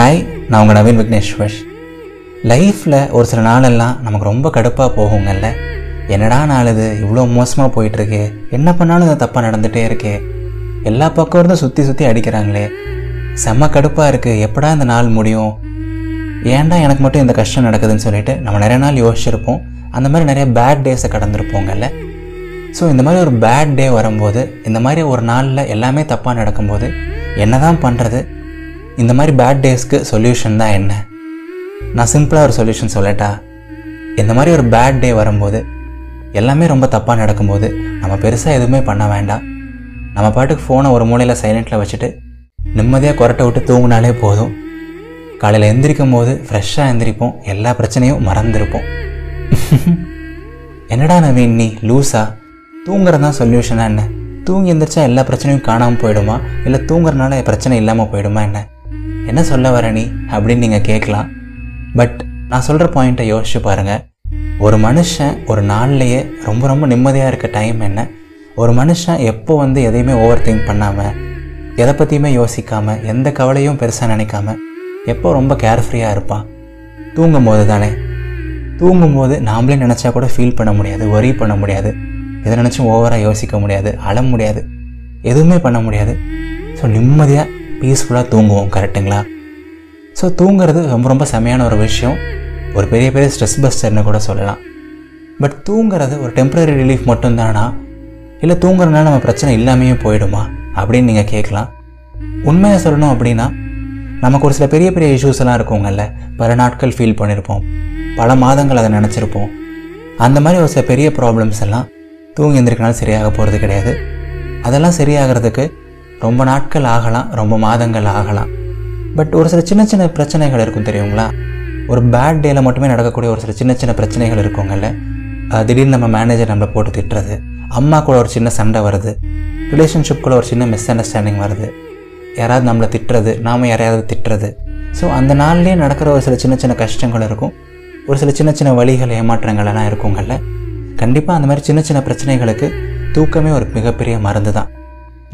Hi நான் உங்கள் நவீன் விக்னேஸ்வர். லைஃப்பில் ஒரு சில நாளெல்லாம் நமக்கு ரொம்ப கடுப்பாக போகுங்கல்ல. என்னடா நாள் இது இவ்வளோ மோசமாக போயிட்டுருக்கு? என்ன பண்ணாலும் இது தப்பாக நடந்துகிட்டே இருக்கே. எல்லா பக்கம் இருந்தும் சுற்றி சுற்றி அடிக்கிறாங்களே. செம்ம கடுப்பாக இருக்குது எப்படா இந்த நாள் முடியும்? ஏன்டா எனக்கு மட்டும் இந்த கஷ்டம் நடக்குதுன்னு சொல்லிட்டு நம்ம நிறைய நாள் யோசிச்சிருப்போம். அந்த மாதிரி நிறைய பேட் டேஸை கடந்திருப்போங்கல்ல. ஸோ இந்த மாதிரி ஒரு பேட் டே வரும்போது இந்த மாதிரி ஒரு நாளில் எல்லாமே தப்பாக நடக்கும்போது என்ன தான் பண்ணுறது இந்த மாதிரி பேட் டேஸ்க்கு சொல்யூஷன் தான் என்ன? நான் சிம்பிளாக ஒரு சொல்யூஷன் சொல்லட்டா? இந்த மாதிரி ஒரு பேட் டே வரும்போது எல்லாமே ரொம்ப தப்பாக நடக்கும்போது நம்ம பெருசாக எதுவுமே பண்ண வேண்டாம். நம்ம பாட்டுக்கு ஃபோனை ஒரு மூலையில் சைலண்ட்டில் வச்சுட்டு நிம்மதியாக கொரட்டை விட்டு தூங்கினாலே போதும். காலையில் எந்திரிக்கும் போது ஃப்ரெஷ்ஷாக எந்திரிப்போம். எல்லா பிரச்சனையும் மறந்துருப்போம். என்னடா நவீன் நீ லூஸா தூங்குறது தான் சொல்யூஷனா என்ன? தூங்கி எந்திரிச்சா எல்லா பிரச்சனையும் காணாமல் போயிடுமா? இல்லை தூங்குறதுனால பிரச்சனை இல்லாமல் போயிடுமா என்ன? என்ன சொல்ல வர நீ? அப்படின்னு நீங்கள் கேட்கலாம். பட் நான் சொல்கிற பாயிண்ட்டை யோசிச்சு பாருங்கள் ஒரு மனுஷன் ஒரு நாள்லையே ரொம்ப ரொம்ப நிம்மதியாக இருக்க டைம் என்ன? ஒரு மனுஷன் எப்போ வந்து எதையுமே ஓவர் திங்க் பண்ணாமல் எதை பற்றியுமே யோசிக்காமல் எந்த கவலையும் பெருசாக நினைக்காம எப்போ ரொம்ப கேர்ஃப்ரீயாக இருப்பான்? தூங்கும் போது தானே. தூங்கும்போது நாமளே நினச்சா கூட ஃபீல் பண்ண முடியாது ஒரி பண்ண முடியாது. எதை நினச்சும் ஓவராக யோசிக்க முடியாது அழ முடியாது. எதுவுமே பண்ண முடியாது. ஸோ நிம்மதியாக பீஸ்ஃபுல்லாக தூங்குவோம் கரெக்டுங்களா ஸோ தூங்குறது ரொம்ப ரொம்ப செமையான ஒரு விஷயம். ஒரு பெரிய பெரிய ஸ்ட்ரெஸ் பஸ்டர்னு கூட சொல்லலாம். பட் தூங்குறது ஒரு டெம்பரரி ரிலீஃப் மட்டும்தானா? இல்லை தூங்குறதுனால நம்ம பிரச்சனை இல்லாமையே போயிடுமா? அப்படின்னு நீங்கள் கேட்கலாம். உண்மையை சொல்லணும் அப்படின்னா நமக்கு ஒரு சில பெரிய பெரிய இஷ்யூஸ் எல்லாம் இருக்குங்கல்ல? பல நாட்கள் ஃபீல் பண்ணியிருப்போம் பல மாதங்கள் அதை நினச்சிருப்போம். அந்த மாதிரி ஒரு சில பெரிய ப்ராப்ளம்ஸ் எல்லாம் தூங்கி எந்திரிக்கனால சரியாக போகிறது கிடையாது. அதெல்லாம் சரியாகிறதுக்கு ரொம்ப நாட்கள் ஆகலாம் ரொம்ப மாதங்கள் ஆகலாம். பட் ஒரு சில சின்ன சின்ன பிரச்சனைகள் இருக்கும் தெரியுங்களா? ஒரு பேட் டேல மட்டுமே நடக்கக்கூடிய ஒரு சில சின்ன சின்ன பிரச்சனைகள் இருக்குங்கல்ல திடீர்னு நம்ம மேனேஜர் நம்மளை போட்டு திட்டுறது அம்மா கூட ஒரு சின்ன சண்டை வருது ரிலேஷன்ஷிப்குள்ள ஒரு சின்ன மிஸ் அண்டர்ஸ்டாண்டிங் வருது யாராவது நம்மளை திட்டுறது நாம் யாரையாவது திட்டுறது. ஸோ அந்த நாள்லேயே நடக்கிற ஒரு சில சின்ன சின்ன கஷ்டங்கள் இருக்கும் ஒரு சில சின்ன சின்ன வழிகள் ஏமாற்றங்கள் எல்லாம் இருக்குங்கல்ல கண்டிப்பாக அந்த மாதிரி சின்ன சின்ன பிரச்சனைகளுக்கு தூக்கமே ஒரு மிகப்பெரிய மருந்து தான்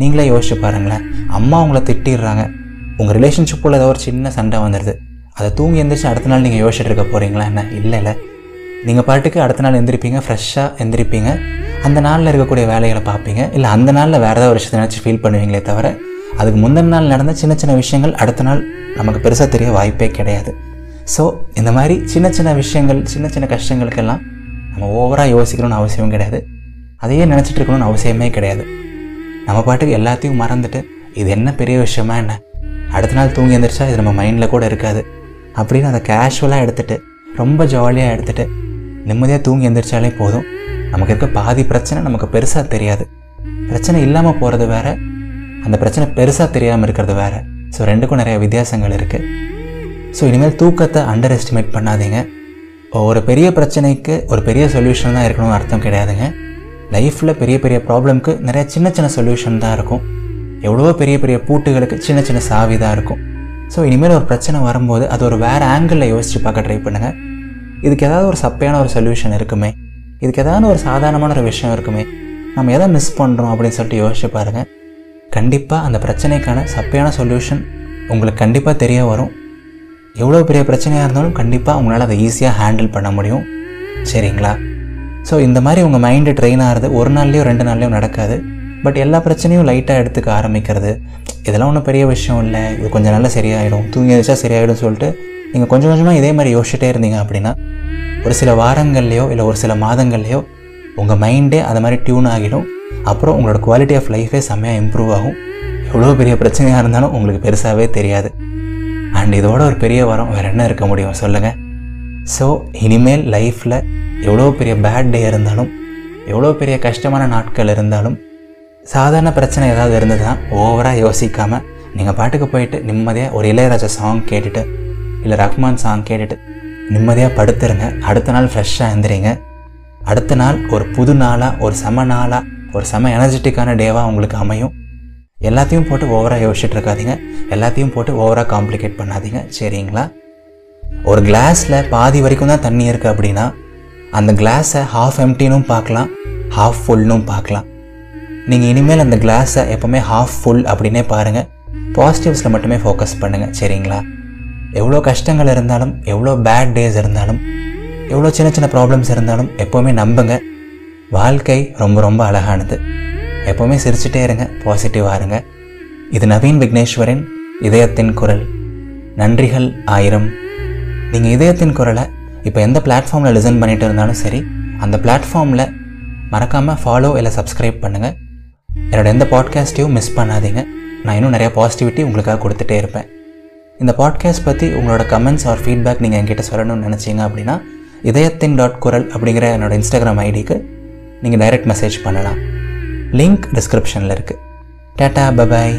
நீங்களே யோசிச்சு பாருங்களேன். அம்மா உங்களை திட்டிடுறாங்க. உங்கள் ரிலேஷன்ஷிப்புள்ள ஏதோ ஒரு சின்ன சண்டை வந்துடுது. அதை தூங்கி எந்திரிச்சு அடுத்த நாள் நீங்கள் யோசிச்சுட்டு இருக்க போகிறீங்களா என்ன? இல்லை இல்லை. நீங்கள் பாட்டுக்கு அடுத்த நாள் எந்திரிப்பீங்க ஃப்ரெஷ்ஷாக எந்திரிப்பீங்க. அந்த நாளில் இருக்கக்கூடிய வேலைகளை பார்ப்பீங்க. இல்லை அந்த நாளில் வேறு ஏதாவது ஒரு விஷயத்தை நினச்சி ஃபீல் பண்ணுவீங்களே தவிர அதுக்கு முந்தின நாள் நடந்த சின்ன சின்ன விஷயங்கள் அடுத்த நாள் நமக்கு பெருசாக தெரிய வாய்ப்பே கிடையாது. ஸோ இந்த மாதிரி சின்ன சின்ன விஷயங்கள் சின்ன சின்ன கஷ்டங்களுக்கெல்லாம் நம்ம ஓவராக யோசிக்கணும்னு அவசியம் கிடையாது. அதையே நினச்சிட்டு இருக்கணும்னு அவசியமே கிடையாது. நம்ம பாட்டுக்கு எல்லாத்தையும் மறந்துட்டு இது என்ன பெரிய விஷயமா என்ன? அடுத்த நாள் தூங்கி எந்திரிச்சா இது நம்ம மைண்டில் கூட இருக்காது. அப்படின்னு அதை கேஷுவலாக எடுத்துகிட்டு ரொம்ப ஜாலியாக எடுத்துகிட்டு நிம்மதியாக தூங்கி எழுந்திரிச்சாலே போதும். நமக்கு இருக்க பாதி பிரச்சனை நமக்கு பெருசாக தெரியாது. பிரச்சனை இல்லாமல் போகிறது வேற அந்த பிரச்சனை பெருசாக தெரியாமல் இருக்கிறது வேறு. ஸோ ரெண்டுக்கும் நிறைய வித்தியாசங்கள் இருக்குது ஸோ இனிமேல் தூக்கத்தை அண்டர் எஸ்டிமேட் பண்ணாதீங்க. ஒரு பெரிய பிரச்சனைக்கு ஒரு பெரிய சொல்யூஷன் தான் இருக்கணும்னு அர்த்தம் கிடையாதுங்க. லைஃப்பில் பெரிய பெரிய ப்ராப்ளம்க்கு நிறைய சின்ன சின்ன சொல்யூஷன் தான் இருக்கும். எவ்வளோ பெரிய பெரிய பூட்டுகளுக்கு சின்ன சின்ன சாவி தான் இருக்கும். ஸோ இனிமேல் ஒரு பிரச்சனை வரும்போது அது ஒரு வேறு ஆங்கிளில் யோசித்து பார்க்க ட்ரை பண்ணுங்கள் இதுக்கு ஏதாவது ஒரு சப்பையான ஒரு சொல்யூஷன் இருக்குமே? இதுக்கு ஏதாவது ஒரு சாதாரணமான ஒரு விஷயம் இருக்குமே? நம்ம எதை மிஸ் பண்ணுறோம் அப்படின்னு சொல்லிட்டு யோசிச்சு பாருங்கள் கண்டிப்பாக அந்த பிரச்சனைக்கான சப்பையான சொல்யூஷன் உங்களுக்கு கண்டிப்பாக தெரிய வரும். எவ்வளோ பெரிய பிரச்சனையாக இருந்தாலும் கண்டிப்பாக உங்களால் அதை ஈஸியாக ஹேண்டில் பண்ண முடியும். சரிங்களா? ஸோ இந்த மாதிரி உங்கள் மைண்டு ட்ரெயின் ஆகிறது ஒரு நாள்லேயோ ரெண்டு நாள்லேயோ நடக்காது. பட் எல்லா பிரச்சனையும் லைட்டாக எடுத்துக்க ஆரம்பிக்கிறது. இதெல்லாம் ஒன்றும் பெரிய விஷயம் இல்லை. இது கொஞ்சம் நல்லா சரியாயிடும். தூங்கி வச்சா சரியாயிடும் சொல்லிட்டு நீங்கள் கொஞ்சம் கொஞ்சமாக இதே மாதிரி யோசிச்சுட்டே இருந்தீங்க அப்படின்னா ஒரு சில வாரங்கள்லையோ இல்லை ஒரு சில மாதங்கள்லையோ உங்கள் மைண்டே அது மாதிரி டியூன் ஆகிடும். அப்புறம் உங்களோட குவாலிட்டி ஆஃப் லைஃபே செம்மையாக இம்ப்ரூவ் ஆகும். எவ்வளோ பெரிய பிரச்சனையாக இருந்தாலும் உங்களுக்கு பெருசாகவே தெரியாது. அண்ட் இதோட ஒரு பெரிய வரம் வேறு என்ன இருக்க முடியும்? சொல்லுங்கள் ஸோ இனிமேல் லைஃப்பில் எவ்வளோ பெரிய பேட் டே இருந்தாலும் எவ்வளோ பெரிய கஷ்டமான நாட்கள் இருந்தாலும் சாதாரண பிரச்சனை ஏதாவது இருந்ததுன்னா ஓவராக யோசிக்காமல் நீங்கள் பாட்டுக்கு போயிட்டு நிம்மதியாக ஒரு இளையராஜா சாங் கேட்டுட்டு இல்லை ரஹ்மான் சாங் கேட்டுட்டு நிம்மதியாக படுத்துருங்க. அடுத்த நாள் ஃப்ரெஷ்ஷாக எழுந்திரிங்க அடுத்த நாள் ஒரு புது நாளாக ஒரு செம நாளாக ஒரு செம எனர்ஜெட்டிக்கான டேவாக உங்களுக்கு அமையும். எல்லாத்தையும் போட்டு ஓவராக யோசிச்சுட்டு இருக்காதீங்க. எல்லாத்தையும் போட்டு ஓவராக காம்ப்ளிகேட் பண்ணாதீங்க. சரிங்களா? ஒரு கிளாஸில் பாதி வரைக்கும் தான் தண்ணி இருக்குது அப்படின்னா அந்த கிளாஸை ஹாஃப் எம்டினும் பார்க்கலாம் ஹாஃப் ஃபுல்னும் பார்க்கலாம். நீங்கள் இனிமேல் அந்த கிளாஸை எப்போவுமே ஹாஃப் ஃபுல் அப்படின்னே பாருங்கள் பாசிட்டிவ்ஸில் மட்டுமே ஃபோக்கஸ் பண்ணுங்கள் சரிங்களா? எவ்வளோ கஷ்டங்கள் இருந்தாலும் எவ்வளோ பேட் டேஸ் இருந்தாலும் எவ்வளோ சின்ன சின்ன ப்ராப்ளம்ஸ் இருந்தாலும் எப்போவுமே நம்புங்க. வாழ்க்கை ரொம்ப ரொம்ப அழகானது. எப்போவுமே சிரிச்சுட்டே இருங்க பாசிட்டிவாக இருங்க. இது நவீன் விக்னேஸ்வரின் இதயத்தின் குரல். நன்றிகள் ஆயிரம். நீங்கள் இதயத்தின் குரலை இப்போ எந்த பிளாட்ஃபார்மில் லிசன் பண்ணிட்டு இருந்தாலும் சரி அந்த பிளாட்ஃபார்மில் மறக்காமல் ஃபாலோ இல்லை சப்ஸ்கிரைப் பண்ணுங்கள் என்னோட எந்த பாட்காஸ்ட்டையும் மிஸ் பண்ணாதீங்க. நான் இன்னும் நிறையா பாசிட்டிவிட்டி உங்களுக்காக கொடுத்துட்டே இருப்பேன். இந்த பாட்காஸ்ட் பற்றி உங்களோட கமெண்ட்ஸ் ஆர் ஃபீட்பேக் நீங்கள் என்கிட்ட சொல்லணும்னு நினச்சிங்க அப்படின்னா இதயத்தின் டாட் குரல் அப்படிங்கிற என்னோட இன்ஸ்டாகிராம் ஐடிக்கு நீங்கள் டைரக்ட் மெசேஜ் பண்ணலாம். லிங்க் டிஸ்கிரிப்ஷனில் இருக்குது டாட்டா பபாய்